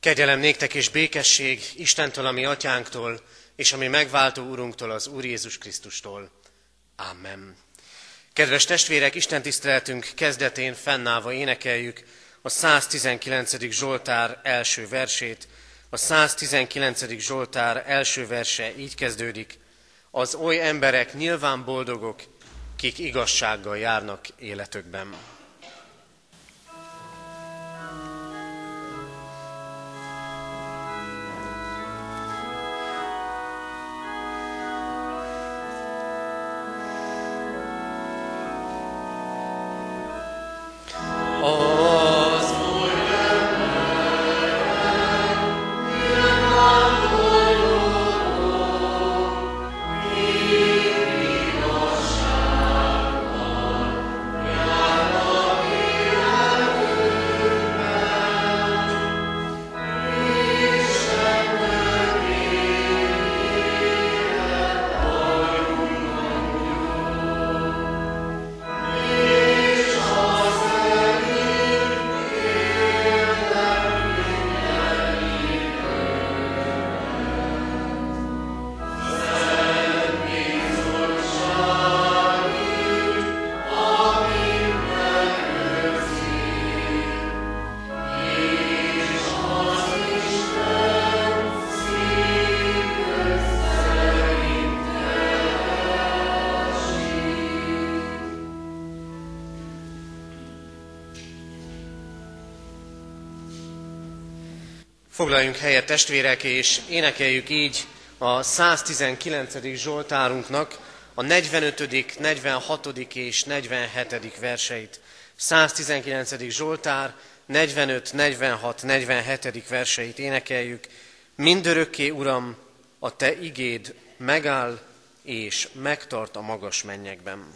Kegyelem néktek és békesség Istentől, ami atyánktól, és ami megváltó úrunktól, az Úr Jézus Krisztustól. Amen. Kedves testvérek, Isten tiszteletünk kezdetén fennállva énekeljük a 119. Zsoltár első versét. A 119. Zsoltár első verse így kezdődik. Az oly emberek nyilván boldogok, kik igazsággal járnak életükben. Foglaljunk helyet testvérek, és énekeljük így a 119. Zsoltárunknak a 45., 46. és 47. verseit. 119. Zsoltár, 45, 46, 47. verseit énekeljük. Mindörökké, Uram, a Te igéd megáll és megtart a magas mennyekben.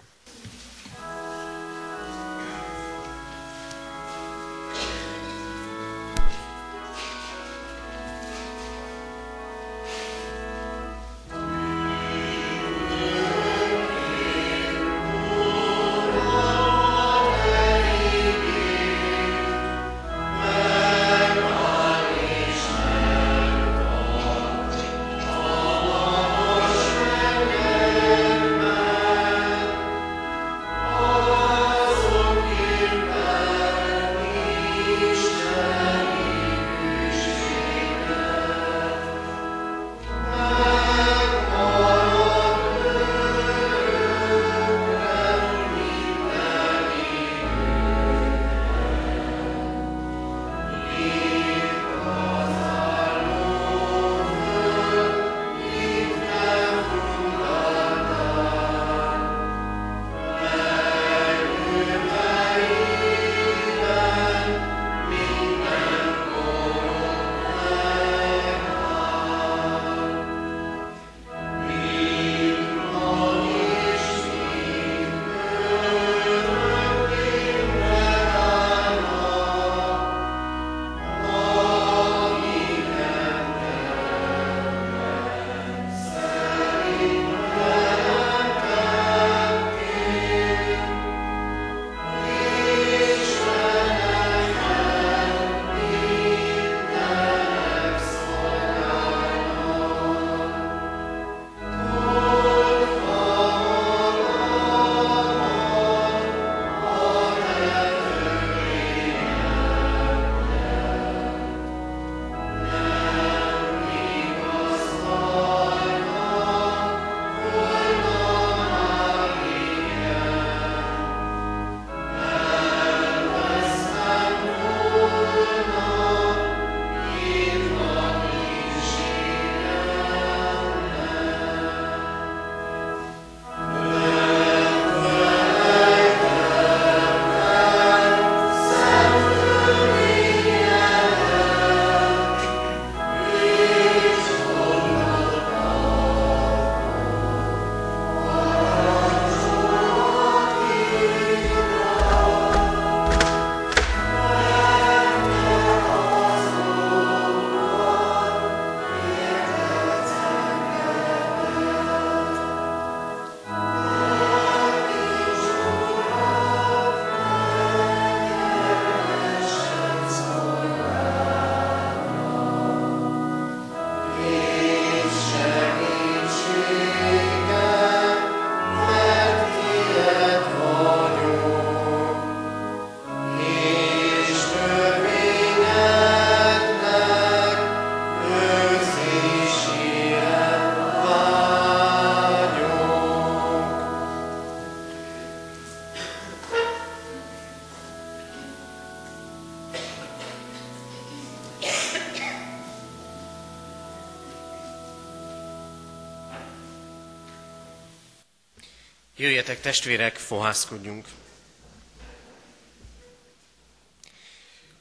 Jöjjetek testvérek, fohászkodjunk!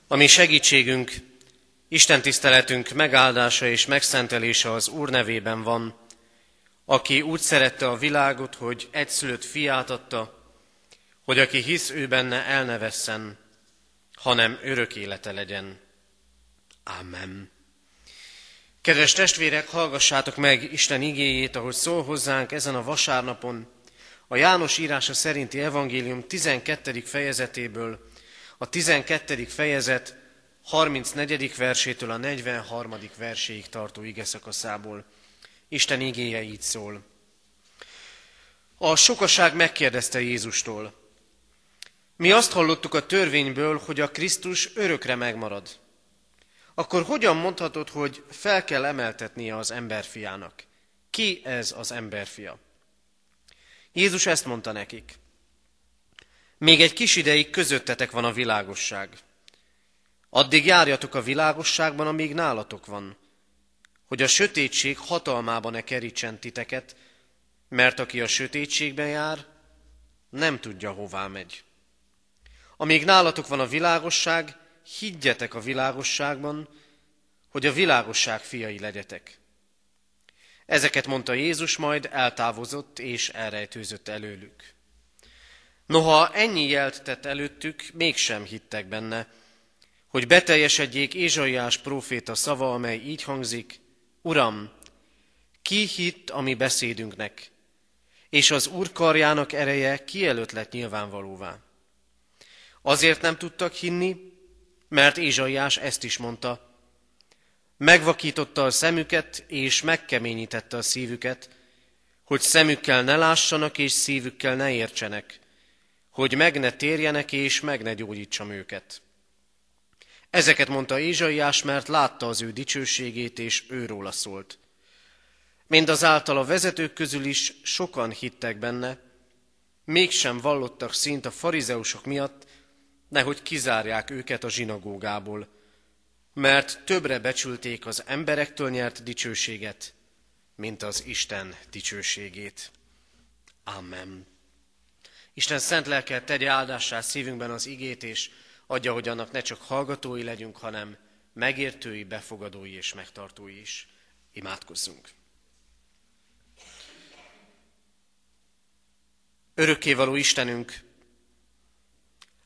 A mi segítségünk, Isten tiszteletünk megáldása és megszentelése az Úr nevében van, aki úgy szerette a világot, hogy egyszülött fiát adta, hogy aki hisz ő benne elnevesszen, hanem örök élete legyen. Amen. Kedves testvérek, hallgassátok meg Isten igéjét, ahogy szól hozzánk ezen a vasárnapon, a János írása szerinti evangélium 12. fejezetéből, a 12. fejezet 34. versétől a 43. verséig tartó ige szakaszából. Isten igéje így szól. A sokaság megkérdezte Jézustól, mi azt hallottuk a törvényből, hogy a Krisztus örökre megmarad. Akkor hogyan mondhatod, hogy fel kell emeltetnie az emberfiának? Ki ez az emberfia? Jézus ezt mondta nekik. Még egy kis ideig közöttetek van a világosság. Addig járjatok a világosságban, amíg nálatok van, hogy a sötétség hatalmában ne kerítsen titeket, mert aki a sötétségben jár, nem tudja, hová megy. Amíg nálatok van a világosság, higgyetek a világosságban, hogy a világosság fiai legyetek. Ezeket mondta Jézus, majd eltávozott és elrejtőzött előlük. Noha ennyi jelt tett előttük, mégsem hittek benne, hogy beteljesedjék Ézsaiás próféta szava, amely így hangzik, Uram, ki hitt a mi beszédünknek, és az Úr karjának ereje ki előtt lett nyilvánvalóvá. Azért nem tudtak hinni, mert Ézsaiás ezt is mondta, megvakította a szemüket, és megkeményítette a szívüket, hogy szemükkel ne lássanak, és szívükkel ne értsenek, hogy meg ne térjenek, és meg ne gyógyítsam őket. Ezeket mondta Ézsaiás, mert látta az ő dicsőségét, és őróla szólt. Mindazáltal a vezetők közül is sokan hittek benne, mégsem vallottak szint a farizeusok miatt, nehogy kizárják őket a zsinagógából, mert többre becsülték az emberektől nyert dicsőséget, mint az Isten dicsőségét. Amen. Isten szent lelke tegye áldássá szívünkben az igét, és adja, hogy annak ne csak hallgatói legyünk, hanem megértői, befogadói és megtartói is. Imádkozzunk! Örökkévaló Istenünk,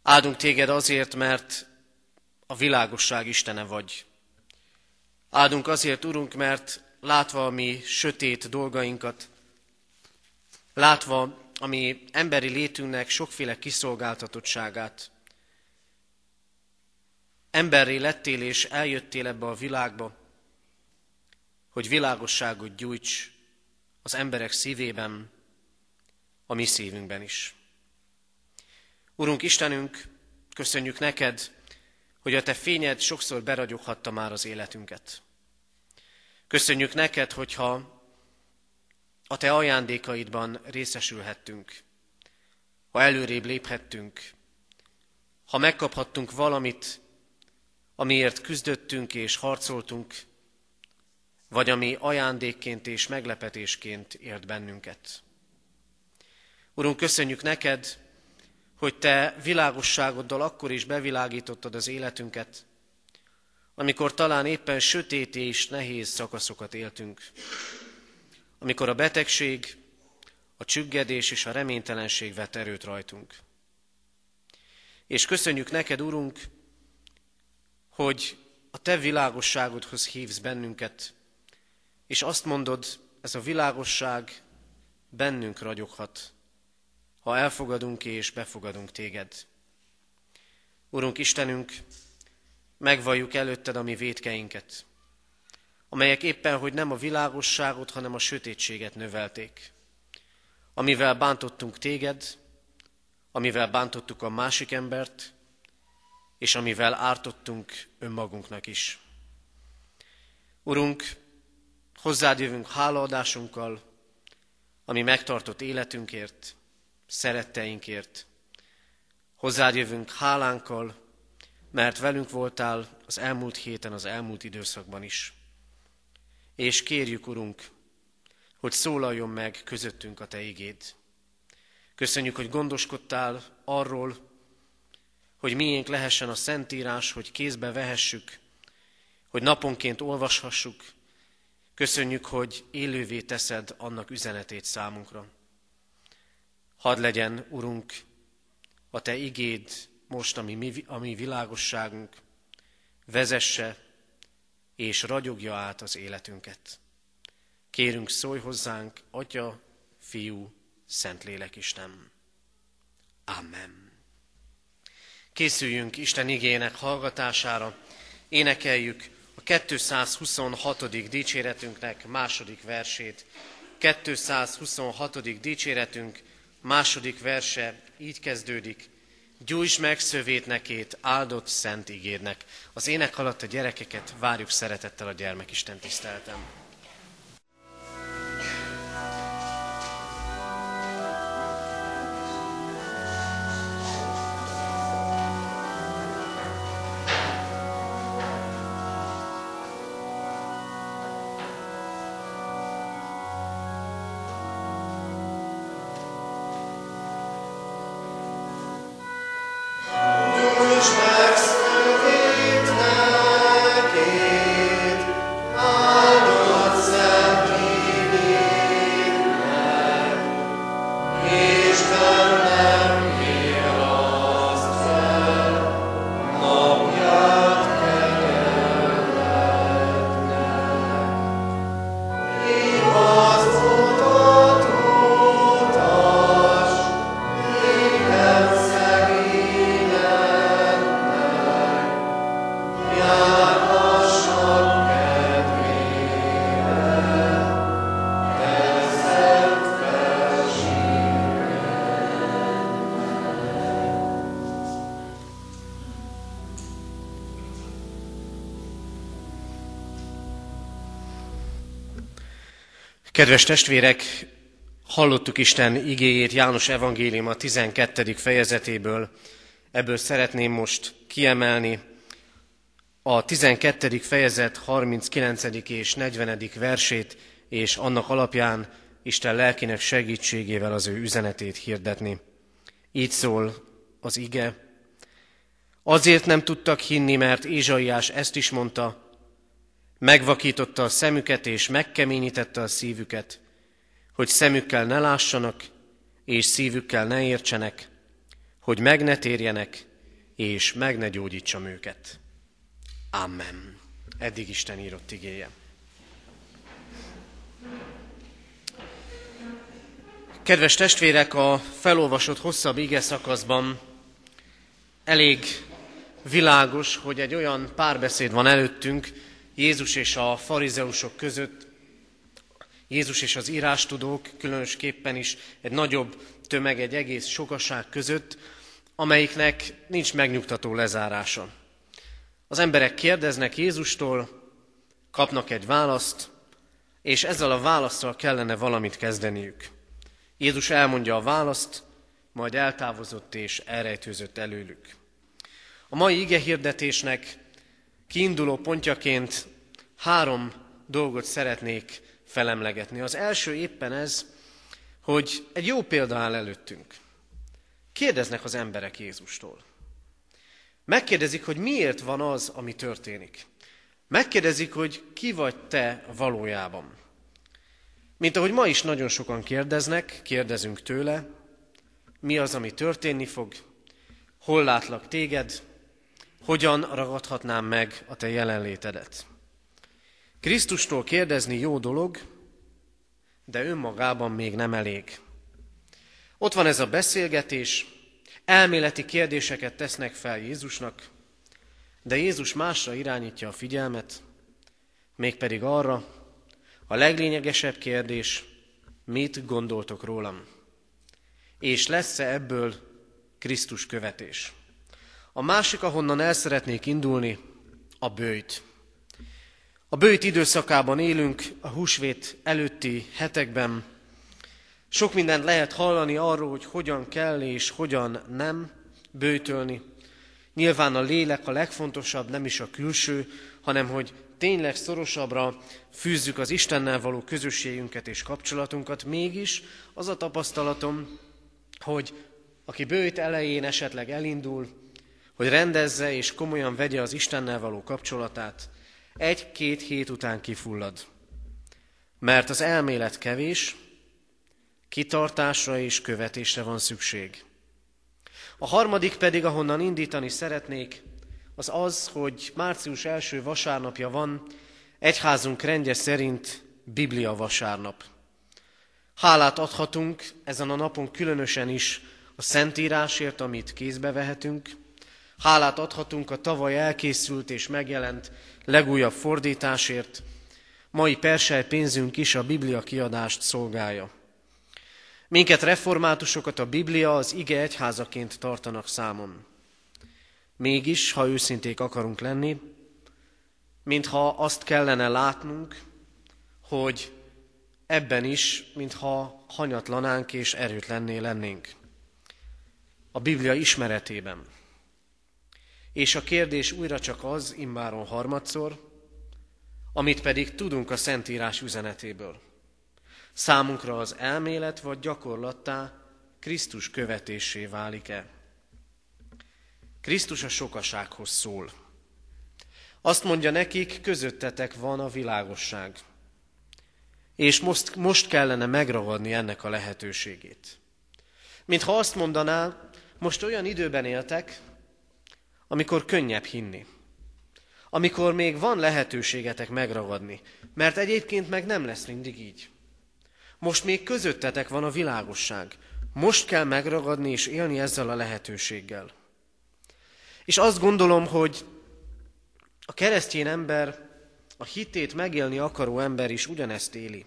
áldunk téged azért, mert a világosság Istene vagy. Áldunk azért, Urunk, mert látva a mi sötét dolgainkat, látva a mi emberi létünknek sokféle kiszolgáltatottságát, emberré lettél és eljöttél ebbe a világba, hogy világosságot gyújts az emberek szívében, a mi szívünkben is. Urunk Istenünk, köszönjük neked, hogy a te fényed sokszor beragyoghatta már az életünket. Köszönjük neked, hogyha a te ajándékaidban részesülhettünk, ha előrébb léphettünk, ha megkaphattunk valamit, amiért küzdöttünk és harcoltunk, vagy ami ajándékként és meglepetésként ért bennünket. Urunk, köszönjük neked, hogy te világosságoddal akkor is bevilágítottad az életünket, amikor talán éppen sötét és nehéz szakaszokat éltünk, amikor a betegség, a csüggedés és a reménytelenség vett erőt rajtunk. És köszönjük neked, Urunk, hogy a te világosságodhoz hívsz bennünket, és azt mondod, ez a világosság bennünk ragyoghat, ha elfogadunk és befogadunk téged. Urunk Istenünk, megvalljuk előtted a mi védkeinket, amelyek éppen, hogy nem a világosságot, hanem a sötétséget növelték, amivel bántottunk téged, amivel bántottuk a másik embert, és amivel ártottunk önmagunknak is. Urunk, hozzád jövünk hálaadásunkkal, ami megtartott életünkért, szeretteinkért. Hozzád jövünk hálánkkal, mert velünk voltál az elmúlt héten, az elmúlt időszakban is. És kérjük, Urunk, hogy szólaljon meg közöttünk a Te igéd. Köszönjük, hogy gondoskodtál arról, hogy miénk lehessen a Szentírás, hogy kézbe vehessük, hogy naponként olvashassuk. Köszönjük, hogy élővé teszed annak üzenetét számunkra. Hadd legyen, Urunk, a Te igéd most, ami mi, a mi világosságunk, vezesse és ragyogja át az életünket. Kérünk, szólj hozzánk, Atya, Fiú, Szentlélek Isten. Amen. Készüljünk Isten igének hallgatására, énekeljük a 226. dicséretünknek második versét. 226. dicséretünk második verse így kezdődik. Gyújts meg szövét nekét, áldott szent ígérnek. Az ének alatt a gyerekeket várjuk szeretettel a gyermekisten tiszteltem. Kedves testvérek, hallottuk Isten igéjét János Evangélium a 12. fejezetéből. Ebből szeretném most kiemelni a 12. fejezet 39. és 40. versét, és annak alapján Isten lelkének segítségével az ő üzenetét hirdetni. Így szól az ige. Azért nem tudtak hinni, mert Ézsaiás ezt is mondta, Megvakította a szemüket és megkeményítette a szívüket, hogy szemükkel ne lássanak, és szívükkel ne értsenek, hogy meg ne térjenek, és meg ne gyógyítsam őket. Amen. Eddig Isten írott igéje. Kedves testvérek, a felolvasott hosszabb ige szakaszban elég világos, hogy egy olyan párbeszéd van előttünk, Jézus és a farizeusok között, Jézus és az írástudók, különösképpen is egy nagyobb tömeg, egy egész sokaság között, amelyiknek nincs megnyugtató lezárása. Az emberek kérdeznek Jézustól, kapnak egy választ, és ezzel a válaszsal kellene valamit kezdeniük. Jézus elmondja a választ, majd eltávozott és elrejtőzött előlük. A mai ige hirdetésnek kiinduló pontjaként három dolgot szeretnék felemlegetni. Az első éppen ez, hogy egy jó példa áll előttünk. Kérdeznek az emberek Jézustól. Megkérdezik, hogy miért van az, ami történik. Megkérdezik, hogy ki vagy te valójában. Mint ahogy ma is nagyon sokan kérdeznek, kérdezünk tőle, mi az, ami történni fog, hol látlak téged, hogyan ragadhatnám meg a te jelenlétedet. Krisztustól kérdezni jó dolog, de önmagában még nem elég. Ott van ez a beszélgetés, elméleti kérdéseket tesznek fel Jézusnak, de Jézus másra irányítja a figyelmet, mégpedig arra, a leglényegesebb kérdés, mit gondoltok rólam? És lesz-e ebből Krisztus követés? A másik, ahonnan el szeretnék indulni, a bőjt. A bőjt időszakában élünk, a húsvét előtti hetekben. Sok mindent lehet hallani arról, hogy hogyan kell és hogyan nem bőjtölni. Nyilván a lélek a legfontosabb, nem is a külső, hanem hogy tényleg szorosabbra fűzzük az Istennel való közösségünket és kapcsolatunkat. Mégis az a tapasztalatom, hogy aki bőjt elején esetleg elindul, hogy rendezze és komolyan vegye az Istennel való kapcsolatát, egy-két hét után kifullad. Mert az elmélet kevés, kitartásra és követésre van szükség. A harmadik pedig, ahonnan indítani szeretnék, az az, hogy március első vasárnapja van, egyházunk rendje szerint Biblia vasárnap. Hálát adhatunk ezen a napon különösen is a Szentírásért, amit kézbe vehetünk. Hálát adhatunk a tavaly elkészült és megjelent legújabb fordításért. Mai persely pénzünk is a Biblia kiadást szolgálja. Minket reformátusokat a Biblia az ige egyházaként tartanak számon. Mégis, ha őszinték akarunk lenni, mintha azt kellene látnunk, hogy ebben is, mintha hanyatlanánk és erőtlenné lennénk. A Biblia ismeretében. És a kérdés újra csak az, immáron harmadszor, amit pedig tudunk a Szentírás üzenetéből. Számunkra az elmélet vagy gyakorlattá Krisztus követésé válik-e? Krisztus a sokasághoz szól. Azt mondja nekik, közöttetek van a világosság. És most, most kellene megragadni ennek a lehetőségét. Mintha azt mondaná, most olyan időben éltek, amikor könnyebb hinni. Amikor még van lehetőségetek megragadni, mert egyébként meg nem lesz mindig így. Most még közöttetek van a világosság. Most kell megragadni és élni ezzel a lehetőséggel. És azt gondolom, hogy a keresztény ember, a hitét megélni akaró ember is ugyanezt éli.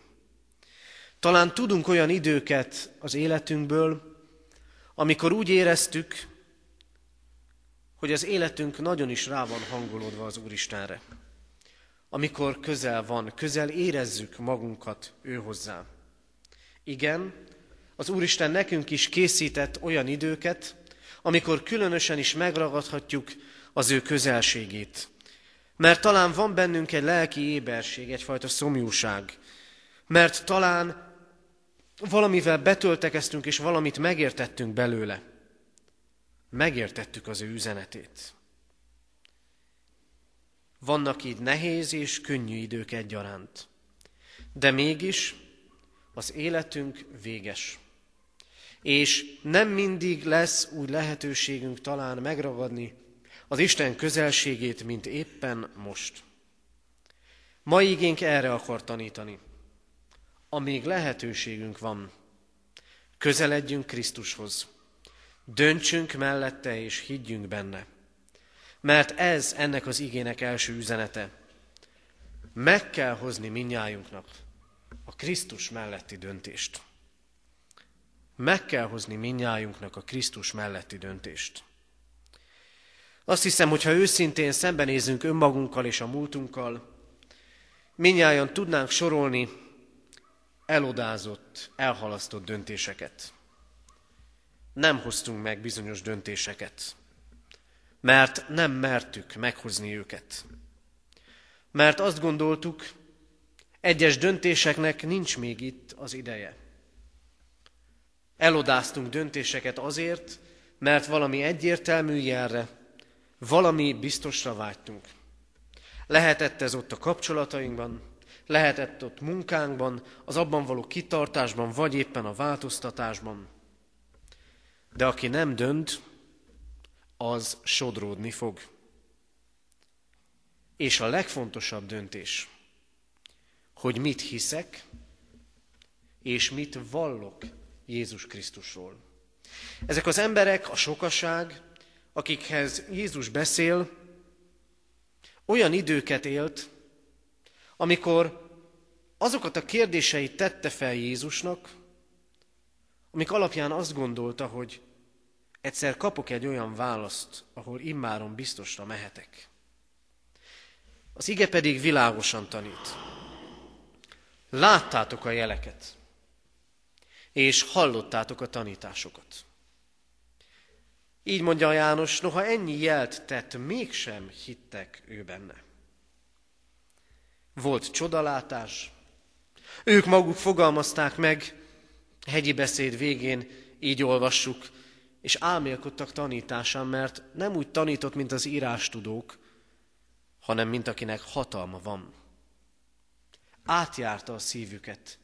Talán tudunk olyan időket az életünkből, amikor úgy éreztük, hogy az életünk nagyon is rá van hangolódva az Úristenre. Amikor közel van, közel érezzük magunkat ő hozzá. Igen, az Úristen nekünk is készített olyan időket, amikor különösen is megragadhatjuk az ő közelségét. Mert talán van bennünk egy lelki éberség, egyfajta szomjúság. Mert talán valamivel betöltekeztünk, és valamit megértettünk belőle. Megértettük az ő üzenetét. Vannak így nehéz és könnyű idők egyaránt. De mégis az életünk véges. És nem mindig lesz úgy lehetőségünk talán megragadni az Isten közelségét, mint éppen most. Mai igénk erre akar tanítani. Amíg lehetőségünk van, közeledjünk Krisztushoz, döntsünk mellette és higgyünk benne. Mert ez ennek az igének első üzenete. Meg kell hozni minnyájunknak a Krisztus melletti döntést. Meg kell hozni minnyájunknak a Krisztus melletti döntést. Azt hiszem, hogy ha őszintén szembenézünk önmagunkkal és a múltunkkal, minnyáján tudnánk sorolni elodázott, elhalasztott döntéseket. Nem hoztunk meg bizonyos döntéseket, mert nem mertük meghozni őket. Mert azt gondoltuk, egyes döntéseknek nincs még itt az ideje. Elodáztunk döntéseket azért, mert valami egyértelmű jelre, valami biztosra vágytunk. Lehetett ez ott a kapcsolatainkban, lehetett ott munkánkban, az abban való kitartásban, vagy éppen a változtatásban. De aki nem dönt, az sodródni fog. És a legfontosabb döntés, hogy mit hiszek, és mit vallok Jézus Krisztusról. Ezek az emberek, a sokaság, akikhez Jézus beszél, olyan időket élt, amikor azokat a kérdéseit tette fel Jézusnak, amik alapján azt gondolta, hogy egyszer kapok egy olyan választ, ahol immáron biztosra mehetek. Az ige pedig világosan tanít. Láttátok a jeleket, és hallottátok a tanításokat. Így mondja János, noha ennyi jelt tett, mégsem hittek ő benne. Volt csodalátás, ők maguk fogalmazták meg hegyi beszéd végén így olvassuk, és álmélkodtak tanításán, mert nem úgy tanított, mint az írástudók, hanem mint akinek hatalma van. Átjárta a szívüket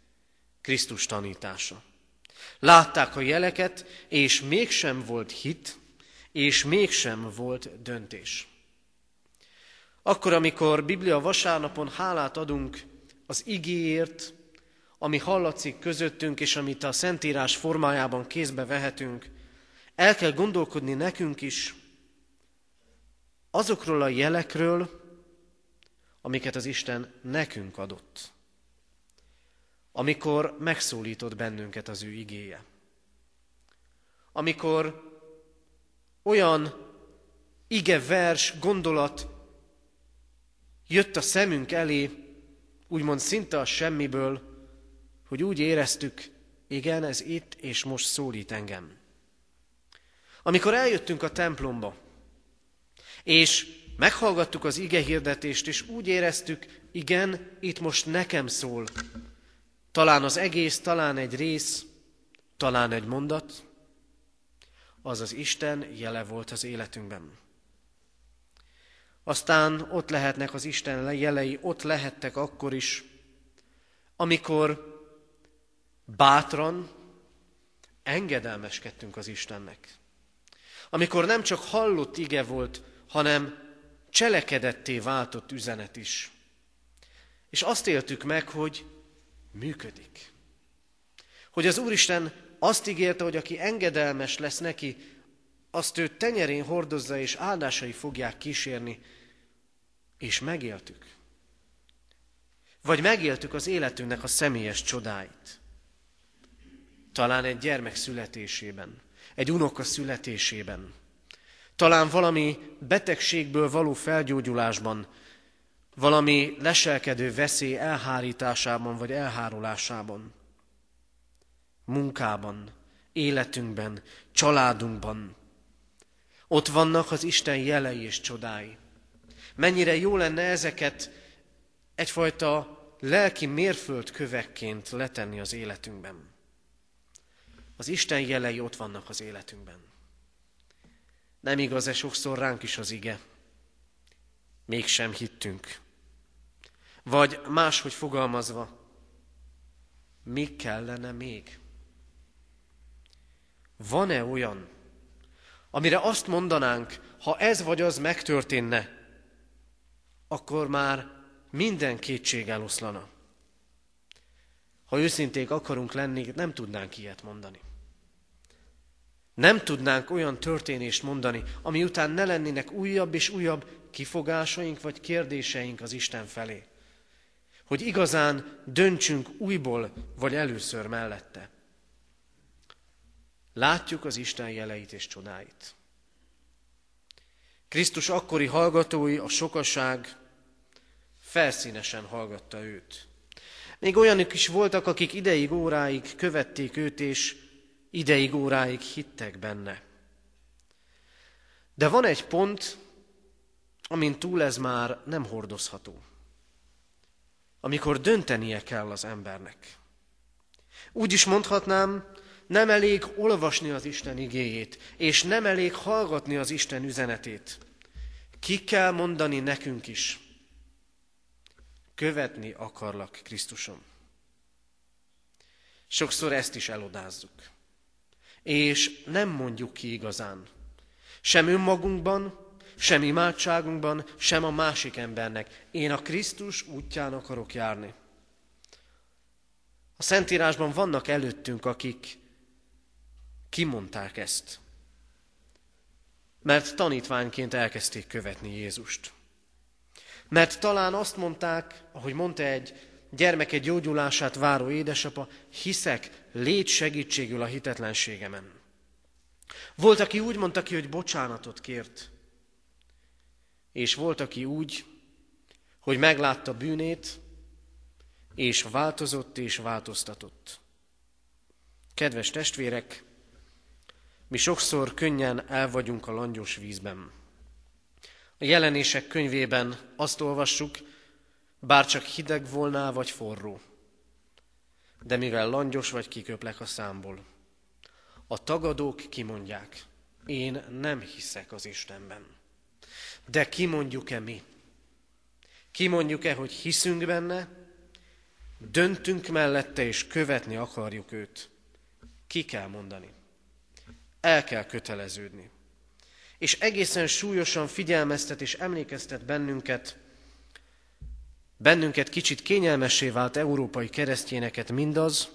Krisztus tanítása. Látták a jeleket, és mégsem volt hit, és mégsem volt döntés. Akkor, amikor Biblia vasárnapon hálát adunk az igéért, ami hallatszik közöttünk, és amit a Szentírás formájában kézbe vehetünk, el kell gondolkodni nekünk is azokról a jelekről, amiket az Isten nekünk adott. Amikor megszólított bennünket az ő igéje. Amikor olyan ige, vers, gondolat jött a szemünk elé, úgymond szinte a semmiből, hogy úgy éreztük, igen, ez itt és most szólít engem. Amikor eljöttünk a templomba, és meghallgattuk az ige hirdetést, és úgy éreztük, igen, itt most nekem szól. Talán az egész, talán egy rész, talán egy mondat, az az Isten jele volt az életünkben. Aztán ott lehetnek az Isten jelei, ott lehettek akkor is, amikor bátran engedelmeskedtünk az Istennek. Amikor nem csak hallott ige volt, hanem cselekedetté váltott üzenet is. És azt éltük meg, hogy működik. Hogy az Úristen azt ígérte, hogy aki engedelmes lesz neki, azt ő tenyerén hordozza, és áldásai fogják kísérni, és megéltük. Vagy megéltük az életünknek a személyes csodáit. Talán egy gyermek születésében, egy unoka születésében, talán valami betegségből való felgyógyulásban, valami leselkedő veszély elhárításában vagy elhárulásában, munkában, életünkben, családunkban. Ott vannak az Isten jelei és csodái. Mennyire jó lenne ezeket egyfajta lelki mérföldkövekként letenni az életünkben. Az Isten jelei ott vannak az életünkben. Nem igaz-e sokszor ránk is az ige? Mégsem hittünk. Vagy máshogy fogalmazva, mi kellene még? Van-e olyan, amire azt mondanánk, ha ez vagy az megtörténne, akkor már minden kétség eloszlana. Ha őszinték akarunk lenni, nem tudnánk ilyet mondani. Nem tudnánk olyan történést mondani, ami után ne lennének újabb és újabb kifogásaink vagy kérdéseink az Isten felé. Hogy igazán döntsünk újból vagy először mellette. Látjuk az Isten jeleit és csodáit. Krisztus akkori hallgatói, a sokaság felszínesen hallgatta őt. Még olyanok is voltak, akik ideig, óráig követték őt, és ideig, óráig hittek benne. De van egy pont, amin túl ez már nem hordozható. Amikor döntenie kell az embernek. Úgy is mondhatnám, nem elég olvasni az Isten igéjét, és nem elég hallgatni az Isten üzenetét. Ki kell mondani nekünk is. Követni akarlak Krisztusom. Sokszor ezt is elodázzuk és nem mondjuk ki igazán. Sem önmagunkban, sem imádságunkban, sem a másik embernek. Én a Krisztus útján akarok járni. A Szentírásban vannak előttünk, akik kimondták ezt. Mert tanítványként elkezdték követni Jézust. Mert talán azt mondták, ahogy mondta egy gyermeke gyógyulását váró édesapa, hiszek, légy segítségül a hitetlenségemen. Volt, aki úgy mondta ki, hogy bocsánatot kért, és volt, aki úgy, hogy meglátta bűnét, és változott és változtatott. Kedves testvérek, mi sokszor könnyen el vagyunk a langyos vízben. A jelenések könyvében azt olvassuk, bár csak hideg volna, vagy forró. De mivel langyos vagy, kiköplek a számból. A tagadók kimondják, én nem hiszek az Istenben. De kimondjuk-e mi? Kimondjuk-e, hogy hiszünk benne, döntünk mellette és követni akarjuk őt? Ki kell mondani. El kell köteleződni. És egészen súlyosan figyelmeztet és emlékeztet bennünket, bennünket kicsit kényelmessé vált európai keresztényeket mindaz,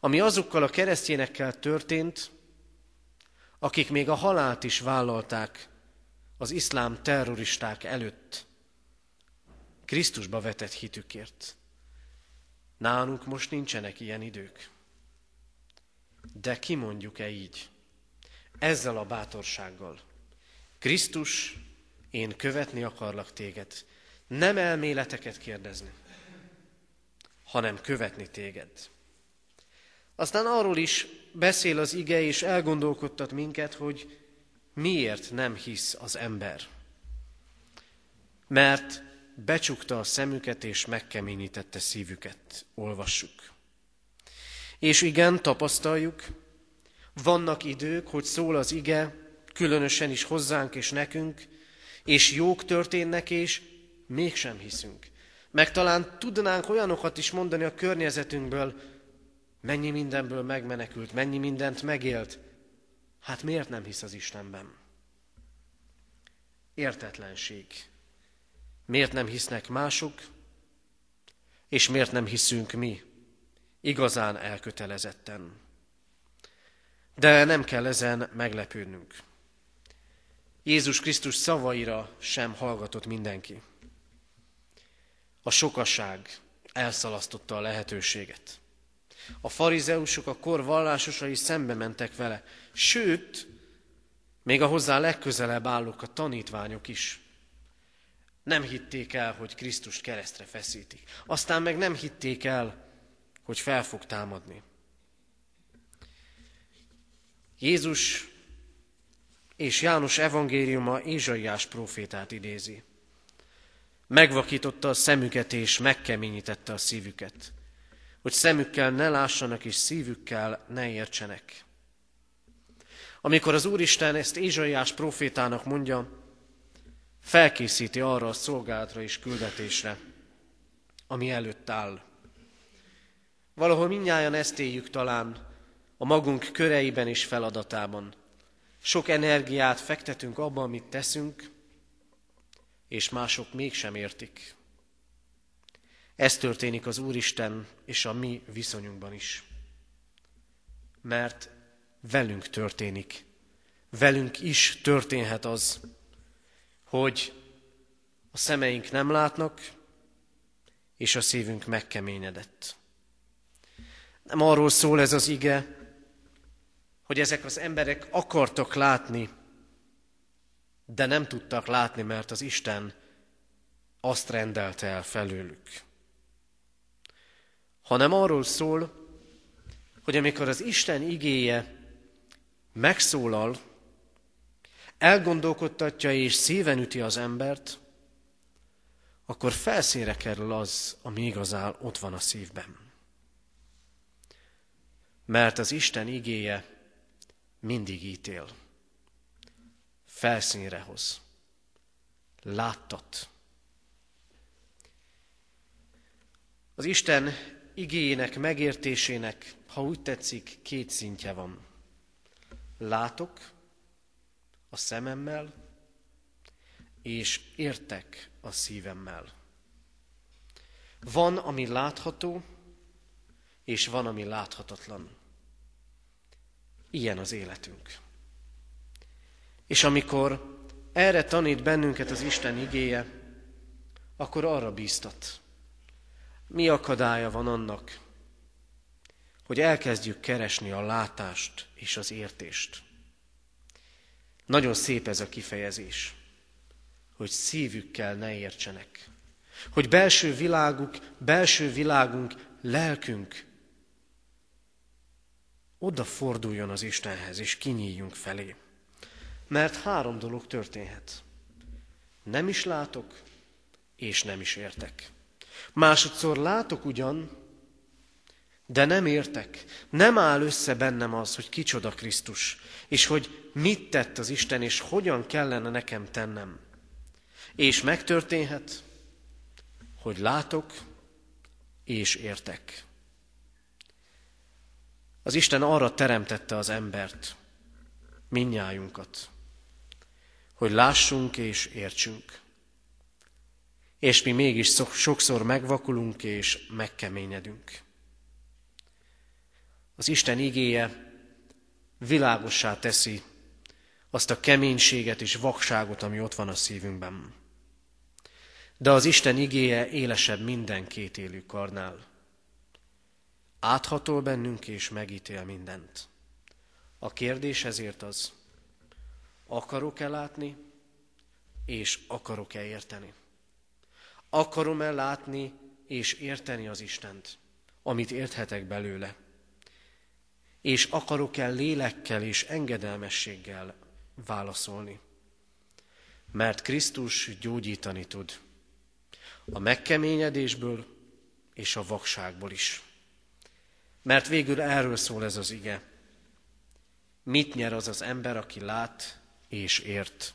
ami azokkal a keresztényekkel történt, akik még a halált is vállalták az iszlám terroristák előtt, Krisztusba vetett hitükért. Nálunk most nincsenek ilyen idők. De kimondjuk-e így, ezzel a bátorsággal, Krisztus, én követni akarlak téged, nem elméleteket kérdezni, hanem követni téged. Aztán arról is beszél az ige, és elgondolkodtat minket, hogy miért nem hisz az ember. Mert becsukta a szemüket és megkeményítette szívüket. Olvassuk. És igen, tapasztaljuk, vannak idők, hogy szól az ige, különösen is hozzánk és nekünk, és jók történnek, és mégsem hiszünk. Meg talán tudnánk olyanokat is mondani a környezetünkből, mennyi mindenből megmenekült, mennyi mindent megélt. Hát miért nem hisz az Istenben? Értetlenség. Miért nem hisznek mások, és miért nem hiszünk mi, igazán elkötelezetten. De nem kell ezen meglepődnünk. Jézus Krisztus szavaira sem hallgatott mindenki. A sokaság elszalasztotta a lehetőséget. A farizeusok, a kor vallásosai szembe mentek vele, sőt, még a hozzá legközelebb állók, a tanítványok is. Nem hitték el, hogy Krisztust keresztre feszítik. Aztán meg nem hitték el, hogy fel fog támadni. Jézus és János evangéliuma Ézsaiás profétát idézi. Megvakította a szemüket és megkeményítette a szívüket, hogy szemükkel ne lássanak és szívükkel ne értsenek. Amikor az Úristen ezt Ézsaiás profétának mondja, felkészíti arra a szolgálatra és küldetésre, ami előtt áll. Valahol minnyáján ezt éljük talán a magunk köreiben és feladatában. Sok energiát fektetünk abban, amit teszünk, és mások mégsem értik. Ez történik az Úristen és a mi viszonyunkban is. Mert velünk történik. Velünk is történhet az, hogy a szemeink nem látnak, és a szívünk megkeményedett. Nem arról szól ez az ige, hogy ezek az emberek akartak látni, de nem tudtak látni, mert az Isten azt rendelte el felőlük. Hanem arról szól, hogy amikor az Isten igéje megszólal, elgondolkodtatja és szíven üti az embert, akkor felszínre kerül az, ami igazán ott van a szívben. Mert az Isten igéje mindig ítél. Felszínre hoz. Láttat. Az Isten igéjének megértésének, ha úgy tetszik, két szintje van. Látok a szememmel, és értek a szívemmel. Van, ami látható, és van, ami láthatatlan. Ilyen az életünk. És amikor erre tanít bennünket az Isten igéje, akkor arra bíztat. Mi akadálya van annak, hogy elkezdjük keresni a látást és az értést. Nagyon szép ez a kifejezés, hogy szívükkel ne értsenek. Hogy belső világuk, belső világunk, lelkünk odaforduljon az Istenhez, és kinyíljunk felé. Mert három dolog történhet. Nem is látok, és nem is értek. Másodszor látok ugyan, De nem értek, nem áll össze bennem az, hogy kicsoda Krisztus, és hogy mit tett az Isten, és hogyan kellene nekem tennem. És megtörténhet, hogy látok és értek. Az Isten arra teremtette az embert, minnyájunkat, hogy lássunk és értsünk. És mi mégis sokszor megvakulunk és megkeményedünk. Az Isten igéje világossá teszi azt a keménységet és vakságot, ami ott van a szívünkben. De az Isten igéje élesebb minden két élő karnál. Áthatol bennünk és megítél mindent. A kérdés ezért az, akarok-e látni, és akarok-e érteni? Akarom-e látni és érteni az Istent, amit érthetek belőle? És akarok-e lélekkel és engedelmességgel válaszolni? Mert Krisztus gyógyítani tud a megkeményedésből és a vakságból is. Mert végül erről szól ez az ige. Mit nyer az az ember, aki lát és ért?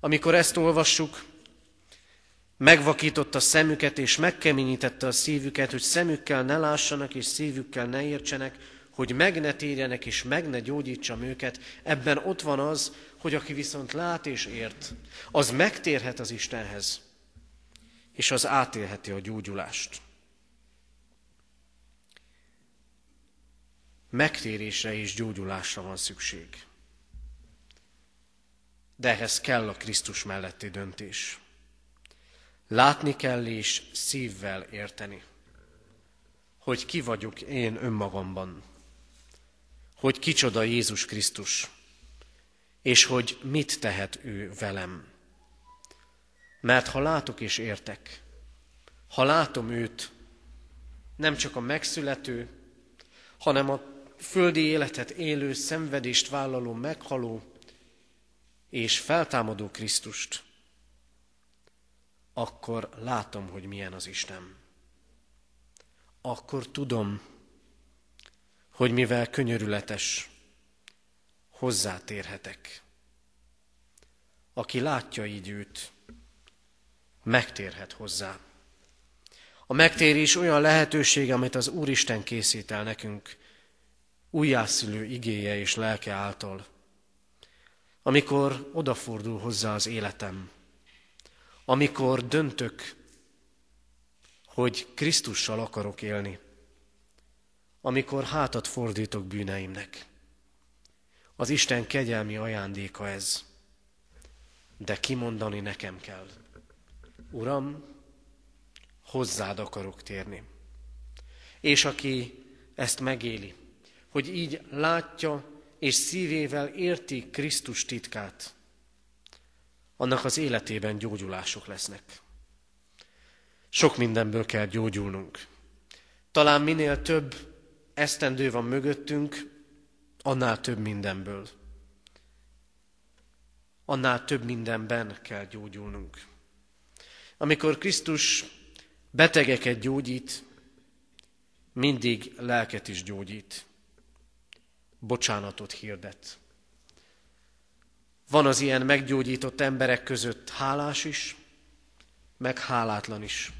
Amikor ezt olvassuk, megvakította szemüket és megkeményítette a szívüket, hogy szemükkel ne lássanak és szívükkel ne értsenek, hogy meg ne térjenek és meg ne gyógyítsam őket. Ebben ott van az, hogy aki viszont lát és ért, az megtérhet az Istenhez, és az átélheti a gyógyulást. Megtérésre és gyógyulásra van szükség. De ehhez kell a Krisztus melletti döntés. Látni kell és szívvel érteni, hogy ki vagyok én önmagamban, hogy kicsoda Jézus Krisztus, és hogy mit tehet ő velem. Mert ha látok és értek, ha látom őt, nem csak a megszülető, hanem a földi életet élő, szenvedést vállaló, meghaló és feltámadó Krisztust, akkor látom, hogy milyen az Isten. Akkor tudom, hogy mivel könyörületes, hozzátérhetek. Aki látja így őt, megtérhet hozzá. A megtérés olyan lehetőség, amit az Úristen készít el nekünk, újjászülő igéje és lelke által, amikor odafordul hozzá az életem, amikor döntök, hogy Krisztussal akarok élni, amikor hátat fordítok bűneimnek. Az Isten kegyelmi ajándéka ez, de kimondani nekem kell. Uram, hozzád akarok térni. És aki ezt megéli, hogy így látja és szívével érti Krisztus titkát, annak az életében gyógyulások lesznek. Sok mindenből kell gyógyulnunk. Talán minél több esztendő van mögöttünk, annál több mindenből. Annál több mindenben kell gyógyulnunk. Amikor Krisztus betegeket gyógyít, mindig lelket is gyógyít bocsánatot hirdet. Van az ilyen meggyógyított emberek között hálás is, meg hálátlan is.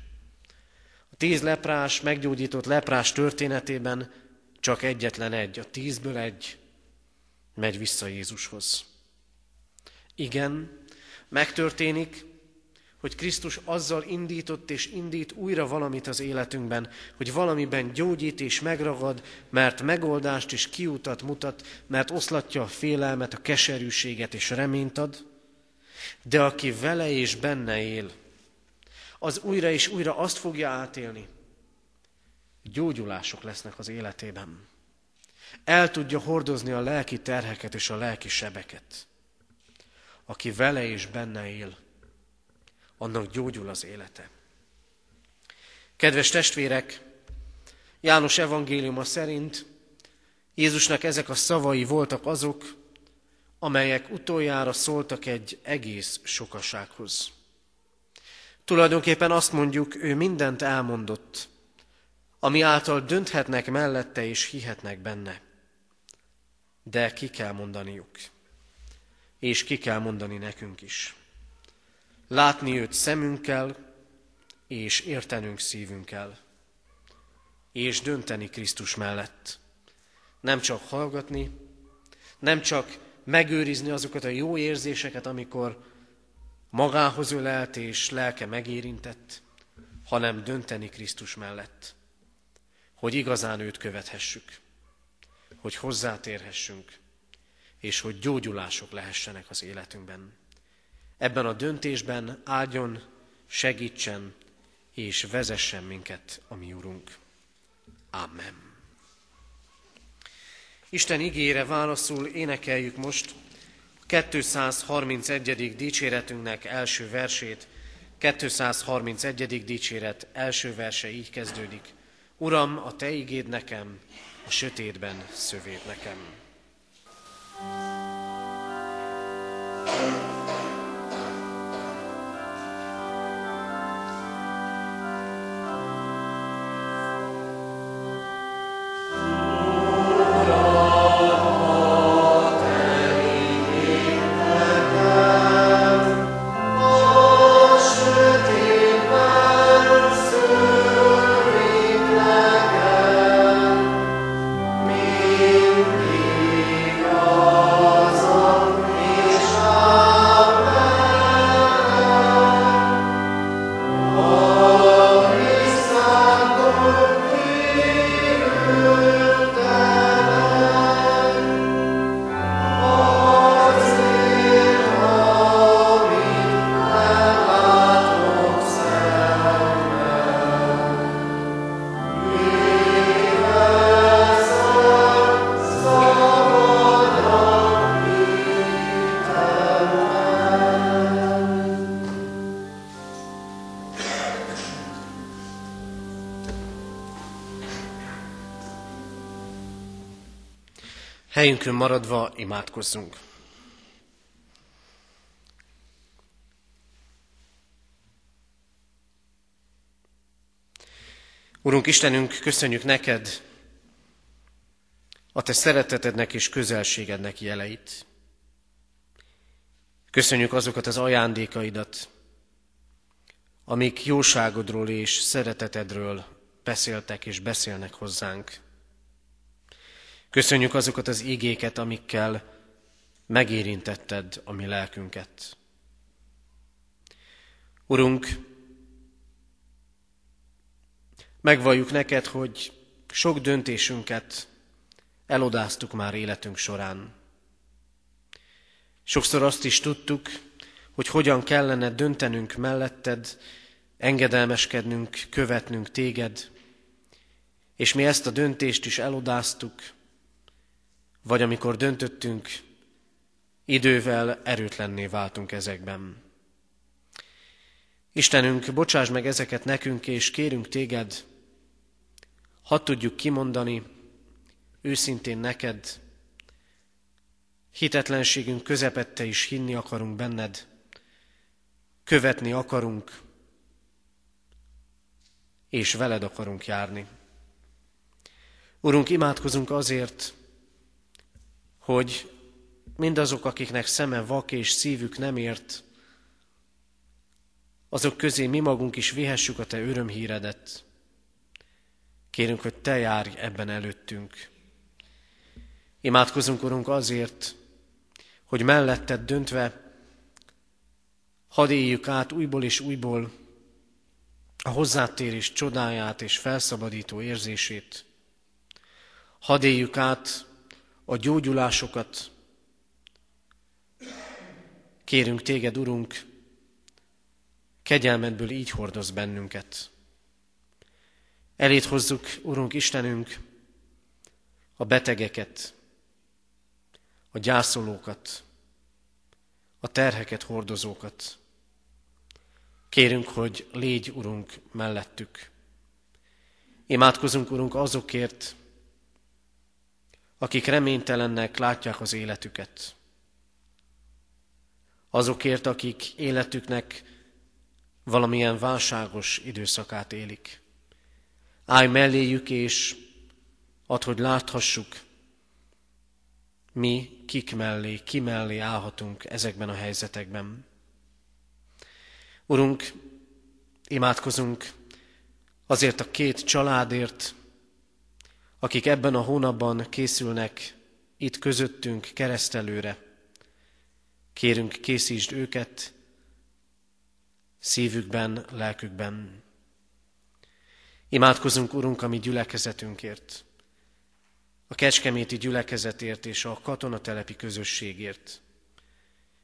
A tíz leprás, meggyógyított leprás történetében csak egyetlen egy, a tízből egy megy vissza Jézushoz. Igen, megtörténik, hogy Krisztus azzal indított és indít újra valamit az életünkben, hogy valamiben gyógyít és megragad, mert megoldást és kiutat mutat, mert oszlatja a félelmet, a keserűséget és reményt ad, de aki vele és benne él, az újra és újra azt fogja átélni, gyógyulások lesznek az életében. El tudja hordozni a lelki terheket és a lelki sebeket. Aki vele és benne él, annak gyógyul az élete. Kedves testvérek, János evangéliuma szerint Jézusnak ezek a szavai voltak azok, amelyek utoljára szóltak egy egész sokasághoz. Tulajdonképpen azt mondjuk, ő mindent elmondott, ami által dönthetnek mellette és hihetnek benne. De ki kell mondaniuk, és ki kell mondani nekünk is. Látni őt szemünkkel, és értenünk szívünkkel, és dönteni Krisztus mellett. Nem csak hallgatni, nem csak megőrizni azokat a jó érzéseket, amikor magához ölelt és lelke megérintett, hanem dönteni Krisztus mellett, hogy igazán őt követhessük, hogy hozzátérhessünk, és hogy gyógyulások lehessenek az életünkben. Ebben a döntésben áldjon, segítsen és vezessen minket a mi Urunk. Amen. Isten igére válaszul énekeljük most 231. dicséretünknek első versét. 231. dicséret első verse így kezdődik. Uram, a Te igéd nekem, a sötétben szövéd nekem. thank you Helyünkön maradva imádkozzunk. Urunk Istenünk, köszönjük neked a te szeretetednek és közelségednek jeleit. Köszönjük azokat az ajándékaidat, amik jóságodról és szeretetedről beszéltek és beszélnek hozzánk. Köszönjük azokat az igéket, amikkel megérintetted a mi lelkünket. Urunk, megvalljuk neked, hogy sok döntésünket elodáztuk már életünk során. Sokszor azt is tudtuk, hogy hogyan kellene döntenünk melletted, engedelmeskednünk, követnünk téged, és mi ezt a döntést is elodáztuk, vagy amikor döntöttünk, idővel erőtlenné váltunk ezekben. Istenünk, bocsáss meg ezeket nekünk, és kérünk téged, hadd tudjuk kimondani őszintén neked, hitetlenségünk közepette is hinni akarunk benned, követni akarunk, és veled akarunk járni. Urunk, imádkozunk azért, hogy mindazok, akiknek szeme vak és szívük nem ért, azok közé mi magunk is vihessük a Te örömhíredet. Kérünk, hogy Te járj ebben előttünk. Imádkozunk, Urunk, azért, hogy melletted döntve hadd éljük át újból és újból a hozzátérés csodáját és felszabadító érzését. Hadd éljük át a gyógyulásokat. Kérünk téged, Urunk, kegyelmedből így hordoz bennünket. Elét hozzuk, Urunk Istenünk, a betegeket, a gyászolókat, a terheket hordozókat. Kérünk, hogy légy, Urunk, mellettük. Imádkozunk, Urunk, azokért, akik reménytelennek látják az életüket. Azokért, akik életüknek valamilyen válságos időszakát élik. Állj melléjük, és add, hogy láthassuk, mi kik mellé, ki mellé állhatunk ezekben a helyzetekben. Urunk, imádkozunk azért a két családért, akik ebben a hónapban készülnek itt közöttünk keresztelőre. Kérünk, készítsd őket szívükben, lelkükben. Imádkozunk, Urunk, a mi gyülekezetünkért, a kecskeméti gyülekezetért és a katonatelepi közösségért.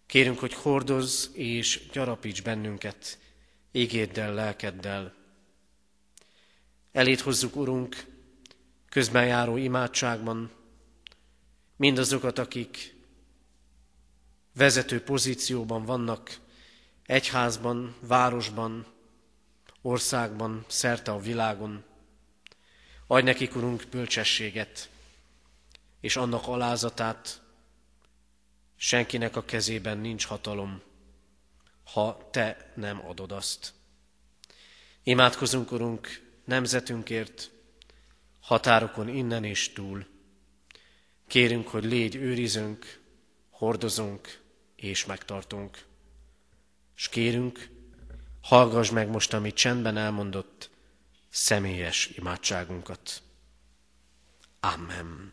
Kérünk, hogy hordozz és gyarapíts bennünket égéddel, lelkeddel. Elét hozzuk, Urunk, közben járó imádságban mindazokat, akik vezető pozícióban vannak, egyházban, városban, országban, szerte a világon. Adj nekik, Urunk, bölcsességet, és annak alázatát, senkinek a kezében nincs hatalom, ha Te nem adod azt. Imádkozunk, Urunk, nemzetünkért, határokon innen és túl. Kérünk, hogy légy őrizünk, hordozunk és megtartunk. És kérünk, hallgass meg most, amit csendben elmondott, személyes imádságunkat. Amen.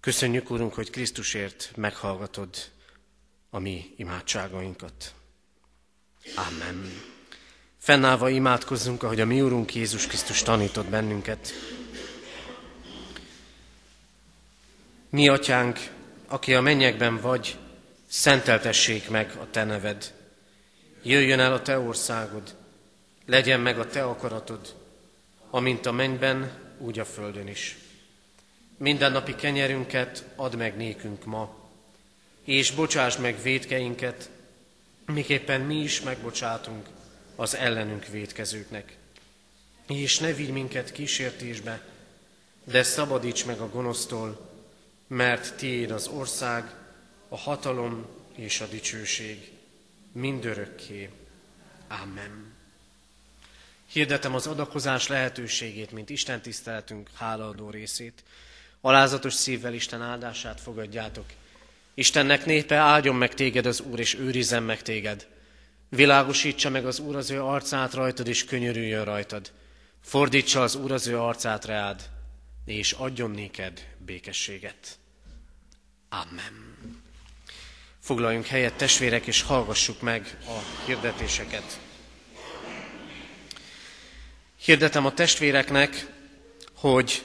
Köszönjük, Úrunk, hogy Krisztusért meghallgatod a mi imádságainkat. Amen. Fennállva imádkozzunk, ahogy a mi Úrunk Jézus Krisztus tanított bennünket. Mi, Atyánk, aki a mennyekben vagy, szenteltessék meg a Te neved. Jöjjön el a Te országod, legyen meg a Te akaratod, amint a mennyben, úgy a földön is. Mindennapi kenyerünket add meg nékünk ma, és bocsáss meg védkeinket, miképpen mi is megbocsátunk az ellenünk védkezőknek. És ne vigy minket kísértésbe, de szabadíts meg a gonosztól, mert tiéd az ország, a hatalom és a dicsőség mindörökké. Amen. Hirdetem az adakozás lehetőségét, mint Isten tiszteletünk hálaadó részét. Alázatos szívvel Isten áldását fogadjátok. Istennek népe áldjon meg téged az Úr, és őrizzen meg téged. Világosítsa meg az Úr az ő arcát rajtad, és könyörüljön rajtad. Fordítsa az Úr az ő arcát reád, és adjon néked békességet. Amen. Foglaljunk helyet, testvérek, és hallgassuk meg a hirdetéseket. Hirdetem a testvéreknek, hogy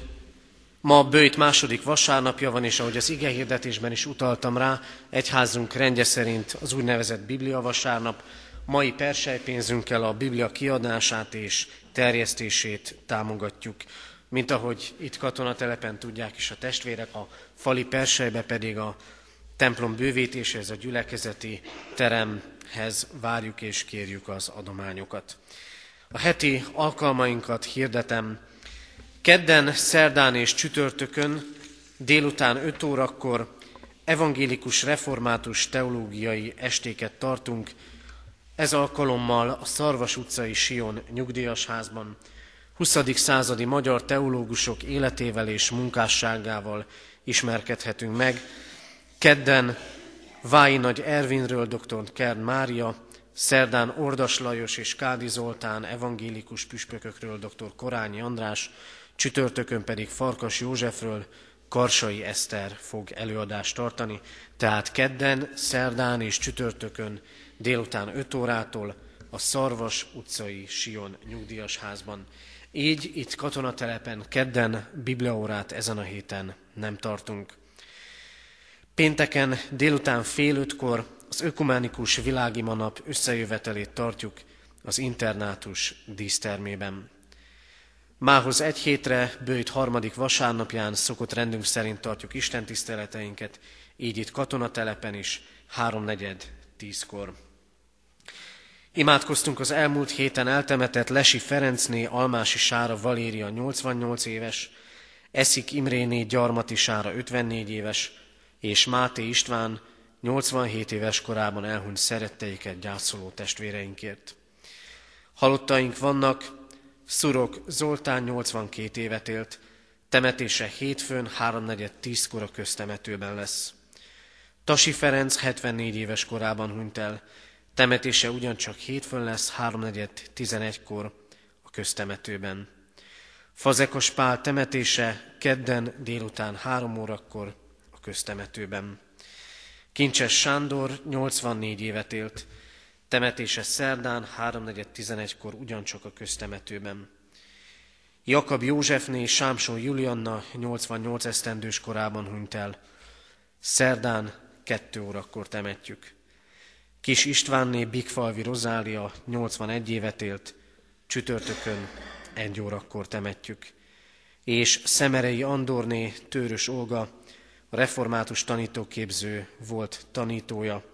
Ma bőjt második vasárnapja van, és ahogy az ige hirdetésben is utaltam rá, egyházunk rendje szerint az úgynevezett Biblia vasárnap, mai persejpénzünkkel a Biblia kiadását és terjesztését támogatjuk. Mint ahogy itt katonatelepen tudják is a testvérek, a fali persejbe pedig a templom bővítéséhez, a gyülekezeti teremhez várjuk és kérjük az adományokat. A heti alkalmainkat hirdetem, Kedden, szerdán és csütörtökön délután 5 órakor evangélikus református teológiai estéket tartunk, ez alkalommal a Szarvas utcai Sion nyugdíjasházban 20. századi magyar teológusok életével és munkásságával ismerkedhetünk meg. Kedden Vái Nagy Ervinről dr. Kern Mária, szerdán Ordas Lajos és Kádi Zoltán evangélikus püspökökről dr. Korányi András, csütörtökön pedig Farkas Józsefről Karsai Eszter fog előadást tartani, tehát kedden, szerdán és csütörtökön délután 5 órától a Szarvas utcai Sion nyugdíjas házban. Így itt katonatelepen kedden bibliaórát ezen a héten nem tartunk. Pénteken délután fél ötkor az ökumenikus világi manap összejövetelét tartjuk az internátus dísztermében. Mához egy hétre, bőjt harmadik vasárnapján szokott rendünk szerint tartjuk Isten tiszteleteinket, így itt katonatelepen is, háromnegyed, tízkor. Imádkoztunk az elmúlt héten eltemetett Lesi Ferencné, Almási Sára Valéria 88 éves, Eszik Imréné Gyarmati Sára 54 éves, és Máté István 87 éves korában elhunyt szeretteiket gyászoló testvéreinkért. Halottaink vannak, Szurok Zoltán 82 évet élt, temetése hétfőn 3.4.10 kor a köztemetőben lesz. Tasi Ferenc 74 éves korában hunyt el, temetése ugyancsak hétfőn lesz 3.4.11-kor a köztemetőben. Fazekos Pál temetése kedden délután 3 órakor a köztemetőben. Kincses Sándor 84 évet élt, temetése szerdán 3.4.11-kor ugyancsak a köztemetőben. Jakab Józsefné Sámson Julianna 88 esztendős korában hunyt el. Szerdán 2 órakor temetjük. Kis Istvánné Bigfalvi Rozália 81 évet élt, csütörtökön egy órakor temetjük. És Szemerei Andorné Tőrös Olga, a református tanítóképző volt tanítója,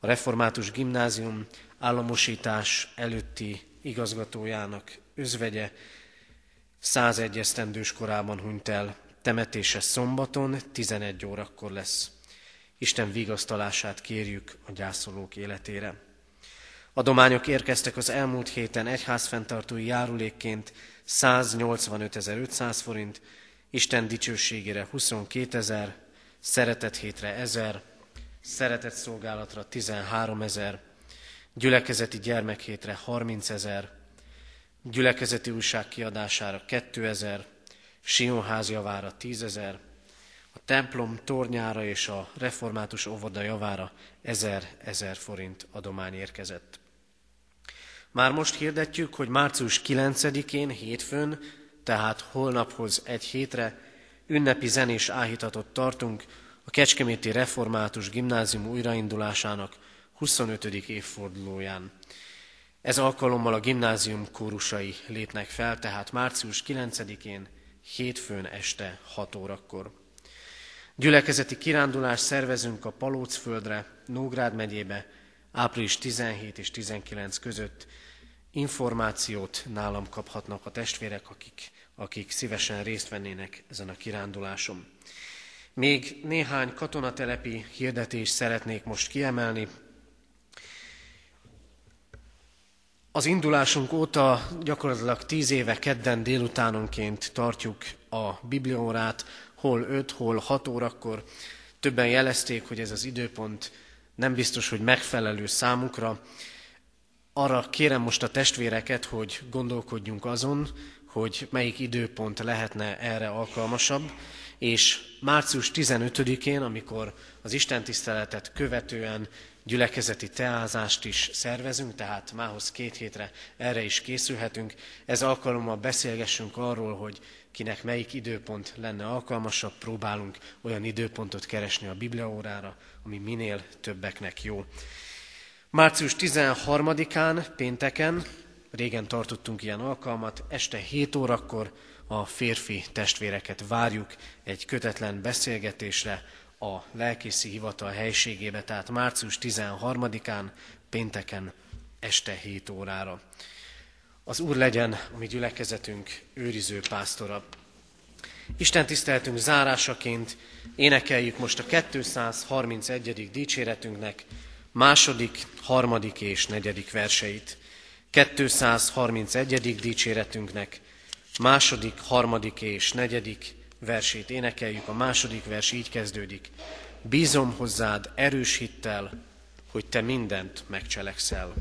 a református gimnázium államosítás előtti igazgatójának özvegye, 101 esztendős korában hunyt el, temetése szombaton 11 órakor lesz. Isten vigasztalását kérjük a gyászolók életére. Adományok érkeztek az elmúlt héten egyházfenntartói járulékként 185.500 forint, Isten dicsőségére 22 ezer, szeretet hétre 1000, szeretet szolgálatra 13 ezer, gyülekezeti gyermekhétre 30 ezer, gyülekezeti újság kiadására 2000, Sionház javára 10 ezer, a templom tornyára és a református óvoda javára 1000-1000 forint adomány érkezett. Már most hirdetjük, hogy március 9-én, hétfőn, tehát holnaphoz egy hétre ünnepi zenés áhítatot tartunk a Kecskeméti Református Gimnázium újraindulásának 25. évfordulóján. Ez alkalommal a gimnázium kórusai lépnek fel, tehát március 9-én, hétfőn este 6 órakor. Gyülekezeti kirándulást szervezünk a Palócföldre, Nógrád megyébe, április 17 és 19 között. Információt nálam kaphatnak a testvérek, akik, akik szívesen részt vennének ezen a kiránduláson. Még néhány katonatelepi hirdetést szeretnék most kiemelni. Az indulásunk óta gyakorlatilag tíz éve kedden délutánonként tartjuk a bibliórát, hol 5, hol 6 órakor. Többen jelezték, hogy ez az időpont nem biztos, hogy megfelelő számukra. Arra kérem most a testvéreket, hogy gondolkodjunk azon, hogy melyik időpont lehetne erre alkalmasabb, és március 15-én, amikor az Isten tiszteletet követően gyülekezeti teázást is szervezünk, tehát mához két hétre erre is készülhetünk. Ez alkalommal beszélgessünk arról, hogy kinek melyik időpont lenne alkalmasabb, próbálunk olyan időpontot keresni a Bibliaórára, ami minél többeknek jó. Március 13-án, pénteken, régen tartottunk ilyen alkalmat, este 7 órakor a férfi testvéreket várjuk egy kötetlen beszélgetésre a lelkészi hivatal helységébe, tehát március 13-án, pénteken este 7 órára. Az Úr legyen a mi gyülekezetünk őriző pásztora. Isten tiszteltünk zárásaként énekeljük most a 231. dicséretünknek második, harmadik és negyedik verseit. 231. dicséretünknek második, harmadik és negyedik versét énekeljük. A második vers így kezdődik. Bízom hozzád erős hittel, hogy te mindent megcselekszel.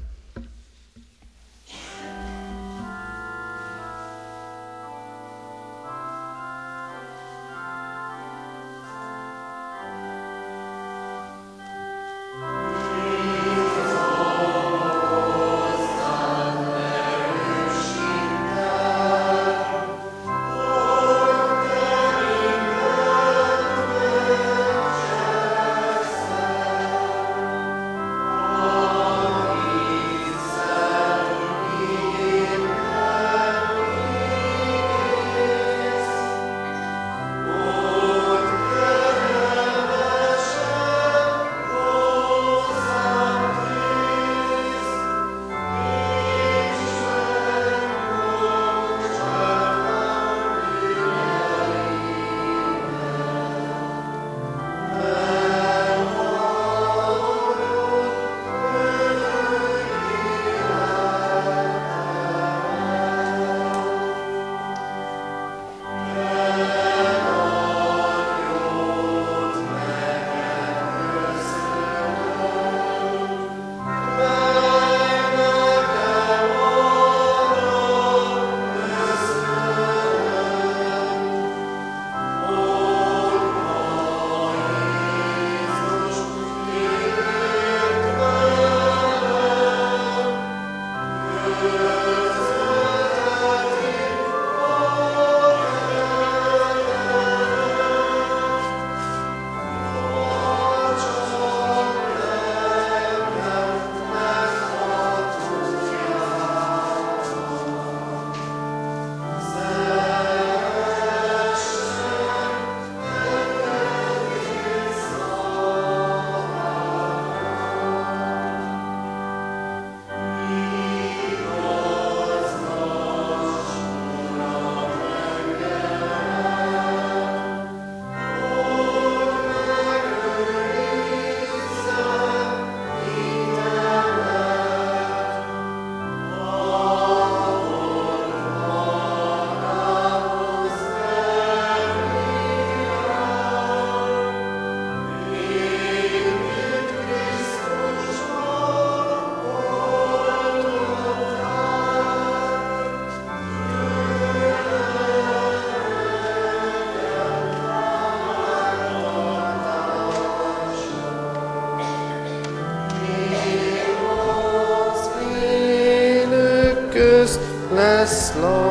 Közt lesz lakásom.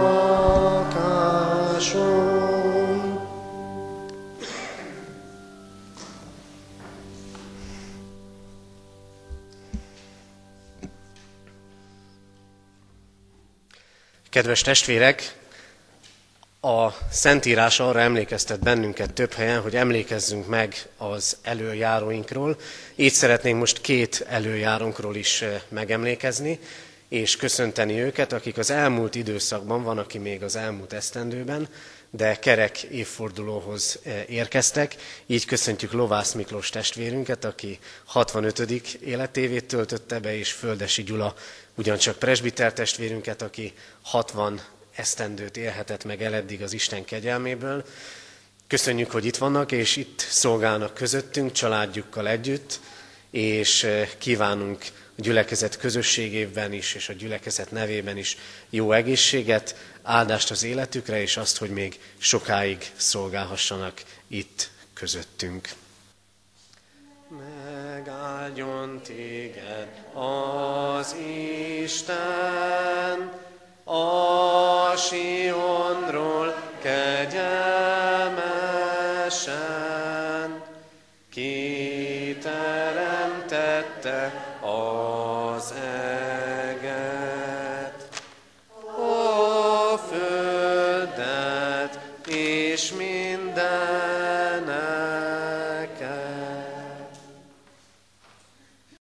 Kedves testvérek, a Szentírás arra emlékeztet bennünket több helyen, hogy emlékezzünk meg az előjáróinkról. Így szeretnénk most két előjárónkról is eh, megemlékezni, és köszönteni őket, akik az elmúlt időszakban, van, aki még az elmúlt esztendőben, de kerek évfordulóhoz eh, érkeztek. Így köszöntjük Lovász Miklós testvérünket, aki 65. életévét töltötte be, és Földesi Gyula ugyancsak presbiter testvérünket, aki 60 esztendőt élhetett meg eleddig az Isten kegyelméből. Köszönjük, hogy itt vannak, és itt szolgálnak közöttünk, családjukkal együtt, és eh, kívánunk a gyülekezet közösségében is, és a gyülekezet nevében is jó egészséget, áldást az életükre, és azt, hogy még sokáig szolgálhassanak itt közöttünk. Megáldjon téged az Isten, a Sionról kegyelmesen,